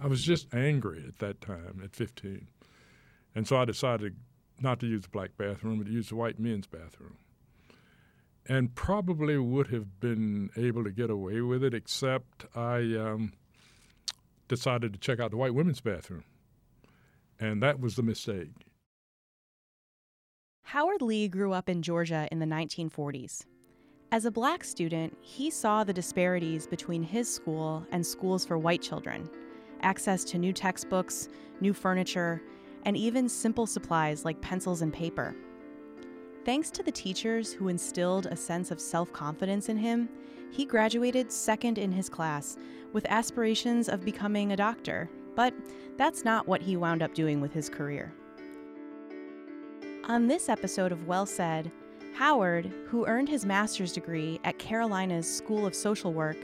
I was just angry at that time, at 15. And so I decided not to use the black bathroom, but to use the white men's bathroom. And probably would have been able to get away with it, except I um, decided to check out the white women's bathroom. And that was the mistake. Howard Lee grew up in Georgia in the 1940s. As a black student, he saw the disparities between his school and schools for white children access to new textbooks, new furniture, and even simple supplies like pencils and paper. Thanks to the teachers who instilled a sense of self confidence in him, he graduated second in his class with aspirations of becoming a doctor, but that's not what he wound up doing with his career. On this episode of Well Said, Howard, who earned his master's degree at Carolina's School of Social Work,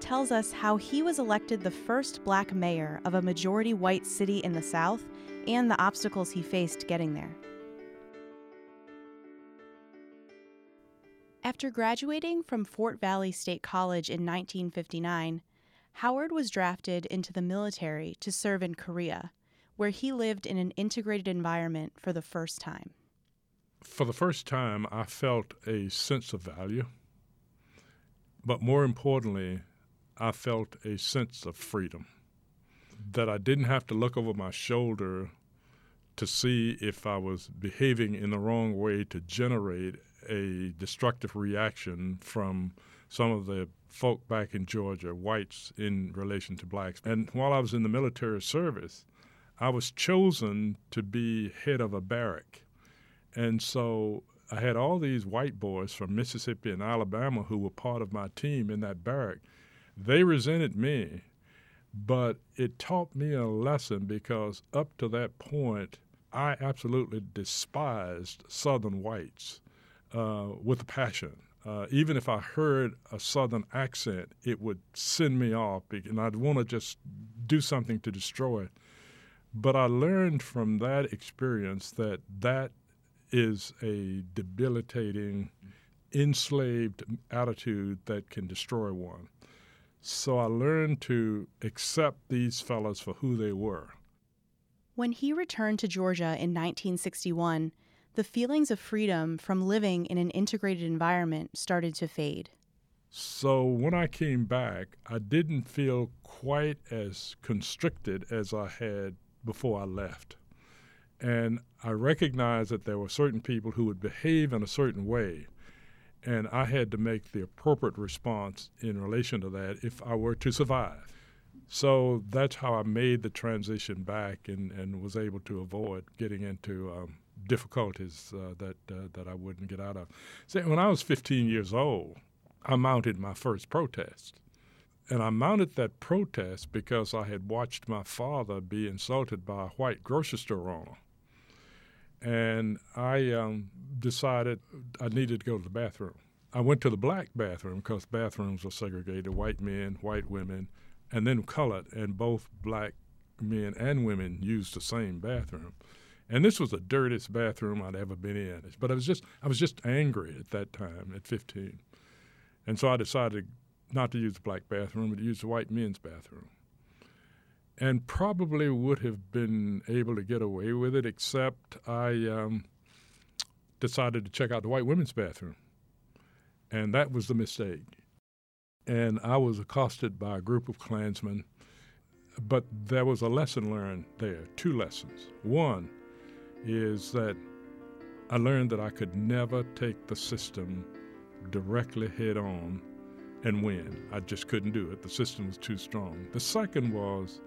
tells us how he was elected the first black mayor of a majority white city in the South and the obstacles he faced getting there. After graduating from Fort Valley State College in 1959, Howard was drafted into the military to serve in Korea, where he lived in an integrated environment for the first time. For the first time, I felt a sense of value, but more importantly, I felt a sense of freedom. That I didn't have to look over my shoulder to see if I was behaving in the wrong way to generate a destructive reaction from some of the folk back in Georgia, whites in relation to blacks. And while I was in the military service, I was chosen to be head of a barrack. And so I had all these white boys from Mississippi and Alabama who were part of my team in that barrack. They resented me, but it taught me a lesson because up to that point, I absolutely despised Southern whites uh, with a passion. Uh, even if I heard a Southern accent, it would send me off, and I'd want to just do something to destroy it. But I learned from that experience that that is a debilitating, enslaved attitude that can destroy one. So I learned to accept these fellows for who they were. When he returned to Georgia in 1961, the feelings of freedom from living in an integrated environment started to fade. So when I came back, I didn't feel quite as constricted as I had before I left. And I recognized that there were certain people who would behave in a certain way. And I had to make the appropriate response in relation to that if I were to survive. So that's how I made the transition back and, and was able to avoid getting into um, difficulties uh, that uh, that I wouldn't get out of. See, when I was 15 years old, I mounted my first protest, and I mounted that protest because I had watched my father be insulted by a white grocery store owner, and I um, decided I needed to go to the bathroom. I went to the black bathroom because bathrooms were segregated: white men, white women, and then colored, and both black men and women used the same bathroom. And this was the dirtiest bathroom I'd ever been in. But I was just I was just angry at that time at 15. And so I decided not to use the black bathroom, but to use the white men's bathroom. And probably would have been able to get away with it, except I um, decided to check out the white women's bathroom. And that was the mistake. And I was accosted by a group of Klansmen, but there was a lesson learned there, two lessons. One, is that I learned that I could never take the system directly head on and win. I just couldn't do it. The system was too strong. The second was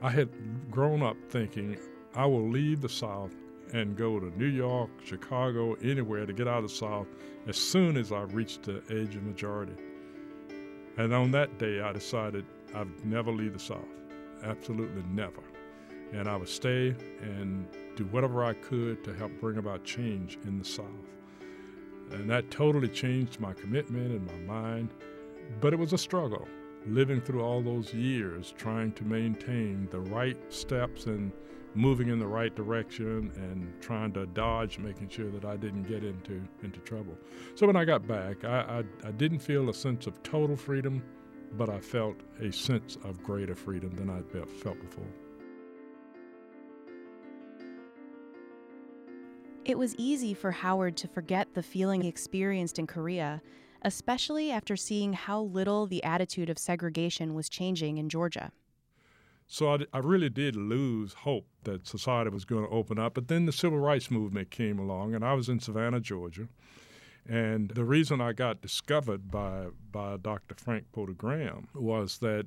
I had grown up thinking I will leave the South and go to New York, Chicago, anywhere to get out of the South as soon as I reached the age of majority. And on that day, I decided I'd never leave the South. Absolutely never and I would stay and do whatever I could to help bring about change in the South. And that totally changed my commitment and my mind. But it was a struggle, living through all those years trying to maintain the right steps and moving in the right direction and trying to dodge making sure that I didn't get into, into trouble. So when I got back, I, I, I didn't feel a sense of total freedom, but I felt a sense of greater freedom than I'd felt before. It was easy for Howard to forget the feeling he experienced in Korea, especially after seeing how little the attitude of segregation was changing in Georgia. So I, I, really did lose hope that society was going to open up. But then the civil rights movement came along, and I was in Savannah, Georgia. And the reason I got discovered by, by Dr. Frank Porter Graham was that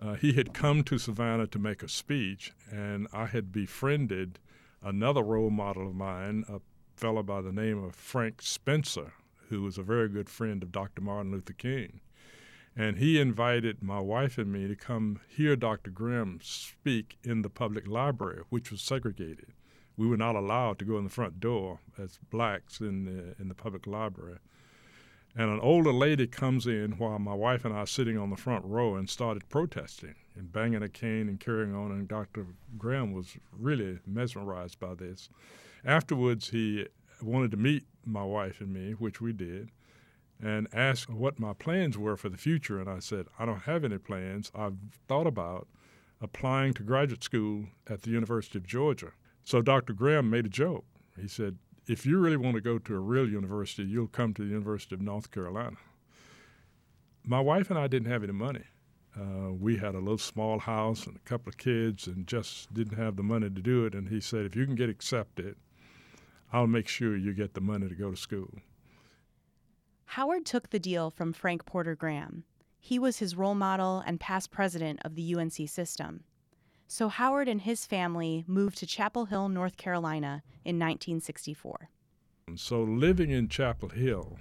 uh, he had come to Savannah to make a speech, and I had befriended another role model of mine, a fellow by the name of Frank Spencer, who was a very good friend of Dr. Martin Luther King. And he invited my wife and me to come hear Dr. Graham speak in the public library, which was segregated. We were not allowed to go in the front door as blacks in the, in the public library. And an older lady comes in while my wife and I are sitting on the front row and started protesting and banging a cane and carrying on. And Dr. Graham was really mesmerized by this. Afterwards, he wanted to meet my wife and me, which we did, and asked what my plans were for the future. And I said, I don't have any plans. I've thought about applying to graduate school at the University of Georgia. So Dr. Graham made a joke. He said, If you really want to go to a real university, you'll come to the University of North Carolina. My wife and I didn't have any money. Uh, we had a little small house and a couple of kids and just didn't have the money to do it. And he said, If you can get accepted, I'll make sure you get the money to go to school. Howard took the deal from Frank Porter Graham. He was his role model and past president of the UNC system. So Howard and his family moved to Chapel Hill, North Carolina in 1964. So, living in Chapel Hill,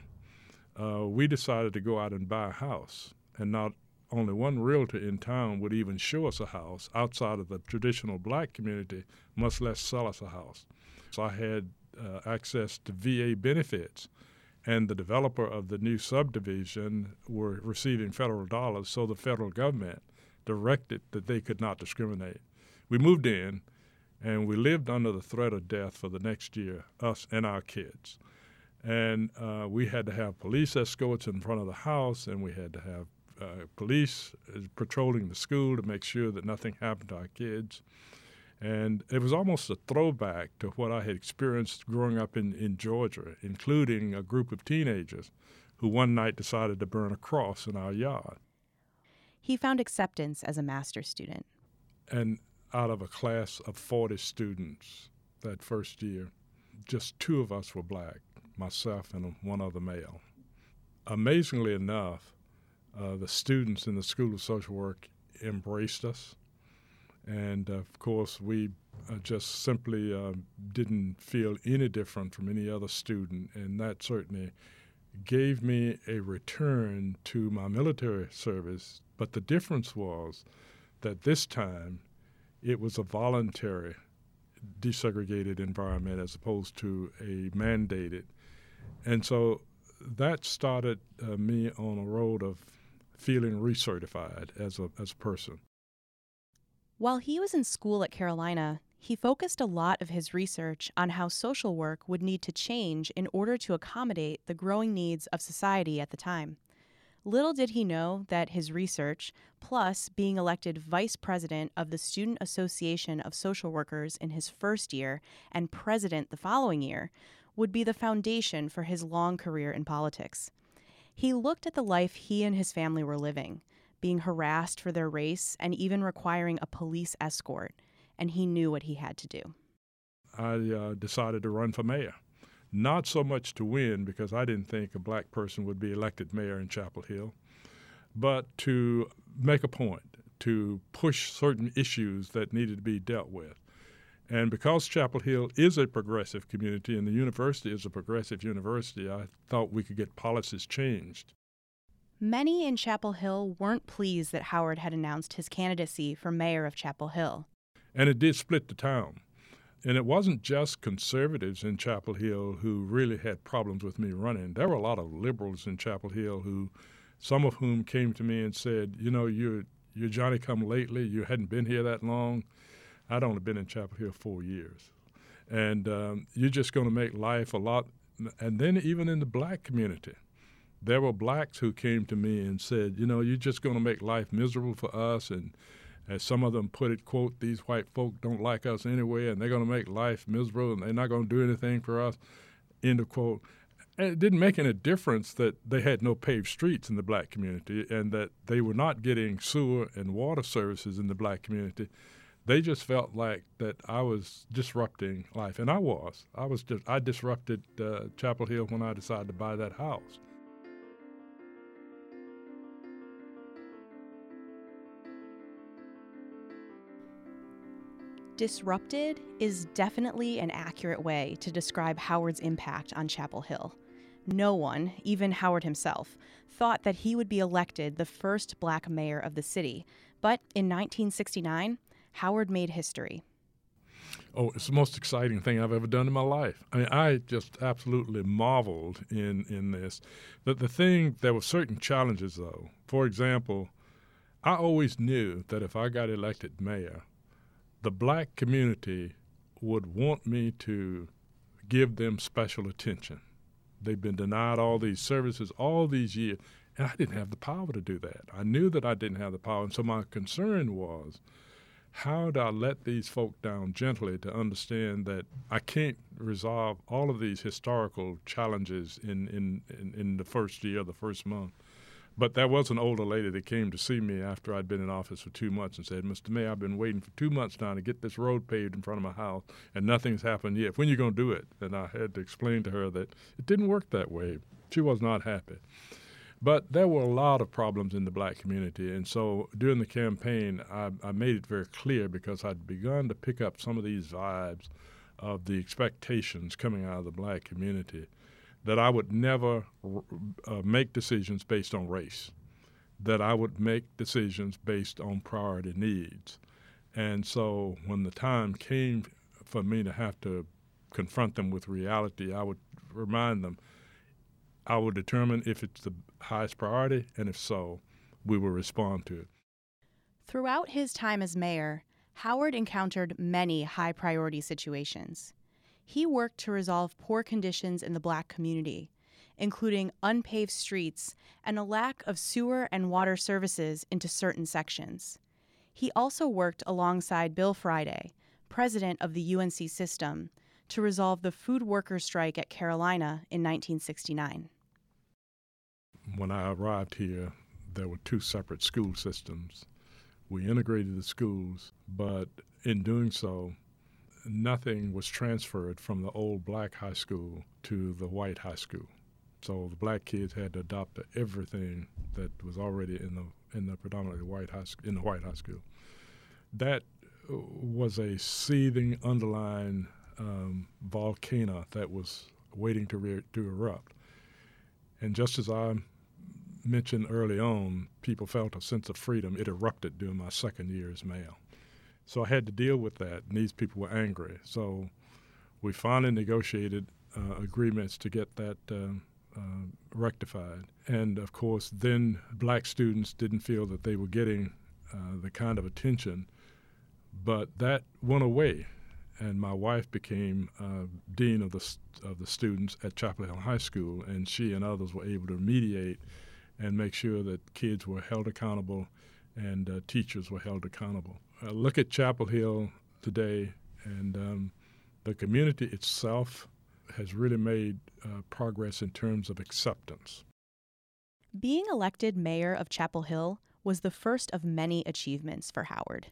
uh, we decided to go out and buy a house. And not only one realtor in town would even show us a house outside of the traditional black community, much less sell us a house. So, I had uh, access to VA benefits and the developer of the new subdivision were receiving federal dollars, so the federal government directed that they could not discriminate. We moved in and we lived under the threat of death for the next year, us and our kids. And uh, we had to have police escorts in front of the house, and we had to have uh, police patrolling the school to make sure that nothing happened to our kids. And it was almost a throwback to what I had experienced growing up in, in Georgia, including a group of teenagers who one night decided to burn a cross in our yard. He found acceptance as a master's student. And out of a class of 40 students that first year, just two of us were black, myself and one other male. Amazingly enough, uh, the students in the School of Social Work embraced us and of course, we uh, just simply uh, didn't feel any different from any other student, and that certainly gave me a return to my military service. But the difference was that this time it was a voluntary desegregated environment as opposed to a mandated. And so that started uh, me on a road of feeling recertified as a, as a person. While he was in school at Carolina, he focused a lot of his research on how social work would need to change in order to accommodate the growing needs of society at the time. Little did he know that his research, plus being elected vice president of the Student Association of Social Workers in his first year and president the following year, would be the foundation for his long career in politics. He looked at the life he and his family were living being harassed for their race, and even requiring a police escort. And he knew what he had to do. I uh, decided to run for mayor. Not so much to win, because I didn't think a black person would be elected mayor in Chapel Hill, but to make a point, to push certain issues that needed to be dealt with. And because Chapel Hill is a progressive community and the university is a progressive university, I thought we could get policies changed. Many in Chapel Hill weren't pleased that Howard had announced his candidacy for mayor of Chapel Hill. And it did split the town. And it wasn't just conservatives in Chapel Hill who really had problems with me running. There were a lot of liberals in Chapel Hill who, some of whom came to me and said, You know, you're, you're Johnny come lately. You hadn't been here that long. I'd only been in Chapel Hill four years. And um, you're just going to make life a lot. And then even in the black community, there were blacks who came to me and said, you know, you're just going to make life miserable for us. And as some of them put it, quote, these white folk don't like us anyway, and they're going to make life miserable, and they're not going to do anything for us, end of quote. And it didn't make any difference that they had no paved streets in the black community and that they were not getting sewer and water services in the black community. They just felt like that I was disrupting life, and I was. I was just I disrupted uh, Chapel Hill when I decided to buy that house. Disrupted is definitely an accurate way to describe Howard's impact on Chapel Hill. No one, even Howard himself, thought that he would be elected the first black mayor of the city. But in 1969, Howard made history. Oh, it's the most exciting thing I've ever done in my life. I mean, I just absolutely marveled in, in this. That the thing, there were certain challenges, though. For example, I always knew that if I got elected mayor, the black community would want me to give them special attention. They've been denied all these services all these years, and I didn't have the power to do that. I knew that I didn't have the power, and so my concern was how do I let these folk down gently to understand that I can't resolve all of these historical challenges in, in, in, in the first year, the first month. But there was an older lady that came to see me after I'd been in office for two months and said, Mr. Mayor, I've been waiting for two months now to get this road paved in front of my house, and nothing's happened yet. When are you going to do it? And I had to explain to her that it didn't work that way. She was not happy. But there were a lot of problems in the black community. And so during the campaign, I, I made it very clear because I'd begun to pick up some of these vibes of the expectations coming out of the black community that I would never uh, make decisions based on race, that I would make decisions based on priority needs. And so when the time came for me to have to confront them with reality, I would remind them I will determine if it's the highest priority, and if so, we will respond to it. Throughout his time as mayor, Howard encountered many high priority situations he worked to resolve poor conditions in the black community, including unpaved streets and a lack of sewer and water services into certain sections. He also worked alongside Bill Friday, president of the UNC system, to resolve the food workers' strike at Carolina in 1969. When I arrived here, there were two separate school systems. We integrated the schools, but in doing so, nothing was transferred from the old black high school to the white high school. So the black kids had to adopt everything that was already in the in the predominantly white high in the white high school. That was a seething underlying um, volcano that was waiting to re- to erupt. And just as I mentioned early on, people felt a sense of freedom. It erupted during my second year as mayor. So I had to deal with that, and these people were angry. So we finally negotiated uh, agreements to get that uh, uh, rectified. And of course, then black students didn't feel that they were getting uh, the kind of attention, but that went away. And my wife became uh, dean of the of the students at Chapel Hill High School, and she and others were able to mediate and make sure that kids were held accountable and uh, teachers were held accountable uh, look at Chapel Hill today, and um, the community itself has really made uh, progress in terms of acceptance. Being elected mayor of Chapel Hill was the first of many achievements for Howard.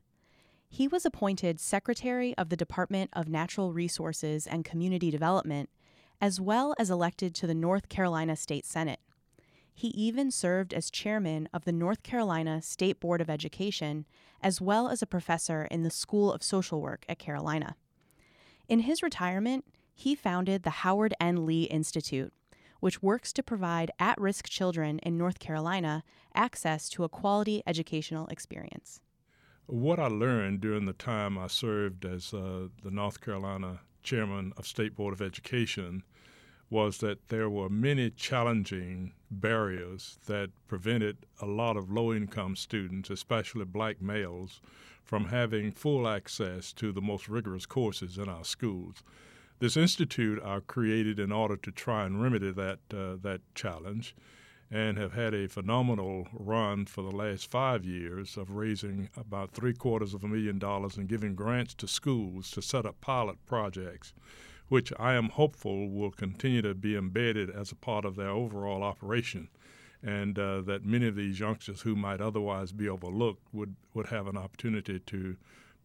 He was appointed Secretary of the Department of Natural Resources and Community Development, as well as elected to the North Carolina State Senate. He even served as chairman of the North Carolina State Board of Education, as well as a professor in the School of Social Work at Carolina. In his retirement, he founded the Howard N. Lee Institute, which works to provide at risk children in North Carolina access to a quality educational experience. What I learned during the time I served as uh, the North Carolina chairman of State Board of Education was that there were many challenging barriers that prevented a lot of low income students, especially black males, from having full access to the most rigorous courses in our schools. This institute I created in order to try and remedy that uh, that challenge, and have had a phenomenal run for the last five years of raising about three quarters of a million dollars and giving grants to schools to set up pilot projects, which I am hopeful will continue to be embedded as a part of their overall operation. And uh, that many of these youngsters who might otherwise be overlooked would, would have an opportunity to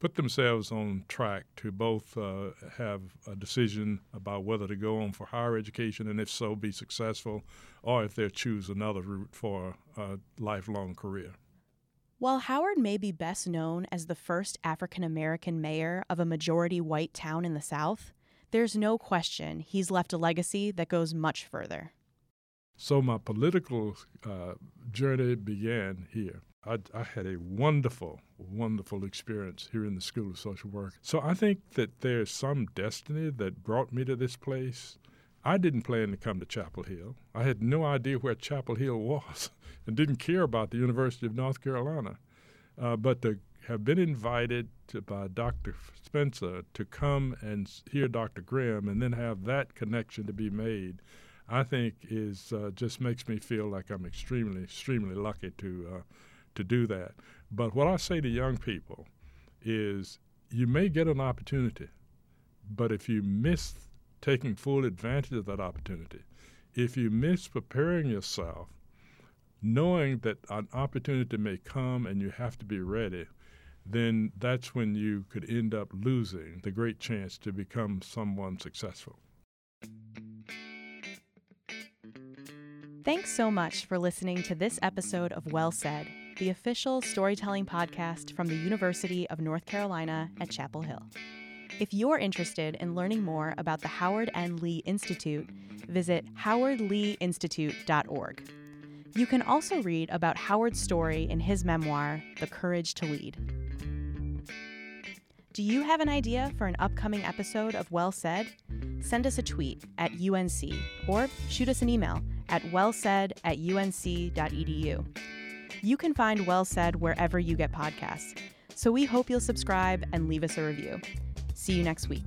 put themselves on track to both uh, have a decision about whether to go on for higher education and if so be successful or if they choose another route for a lifelong career. While Howard may be best known as the first African American mayor of a majority white town in the South, there's no question he's left a legacy that goes much further. So my political uh, journey began here. I, I, had a wonderful, wonderful experience here in the School of Social Work. So I think that there's some destiny that brought me to this place. I didn't plan to come to Chapel Hill. I had no idea where Chapel Hill was and didn't care about the University of North Carolina. Uh, but to have been invited to, by Dr. Spencer to come and hear Dr. Graham and then have that connection to be made, I think is uh, just makes me feel like I'm extremely, extremely lucky to uh, to do that. But what I say to young people is you may get an opportunity, but if you miss taking full advantage of that opportunity, if you miss preparing yourself, knowing that an opportunity may come and you have to be ready, then that's when you could end up losing the great chance to become someone successful. Thanks so much for listening to this episode of Well Said the official storytelling podcast from the University of North Carolina at Chapel Hill. If you're interested in learning more about the Howard N. Lee Institute, visit howardleeinstitute.org. You can also read about Howard's story in his memoir, The Courage to Lead. Do you have an idea for an upcoming episode of Well Said? Send us a tweet at UNC or shoot us an email at wellsaid at unc.edu. You can find Well Said wherever you get podcasts. So we hope you'll subscribe and leave us a review. See you next week.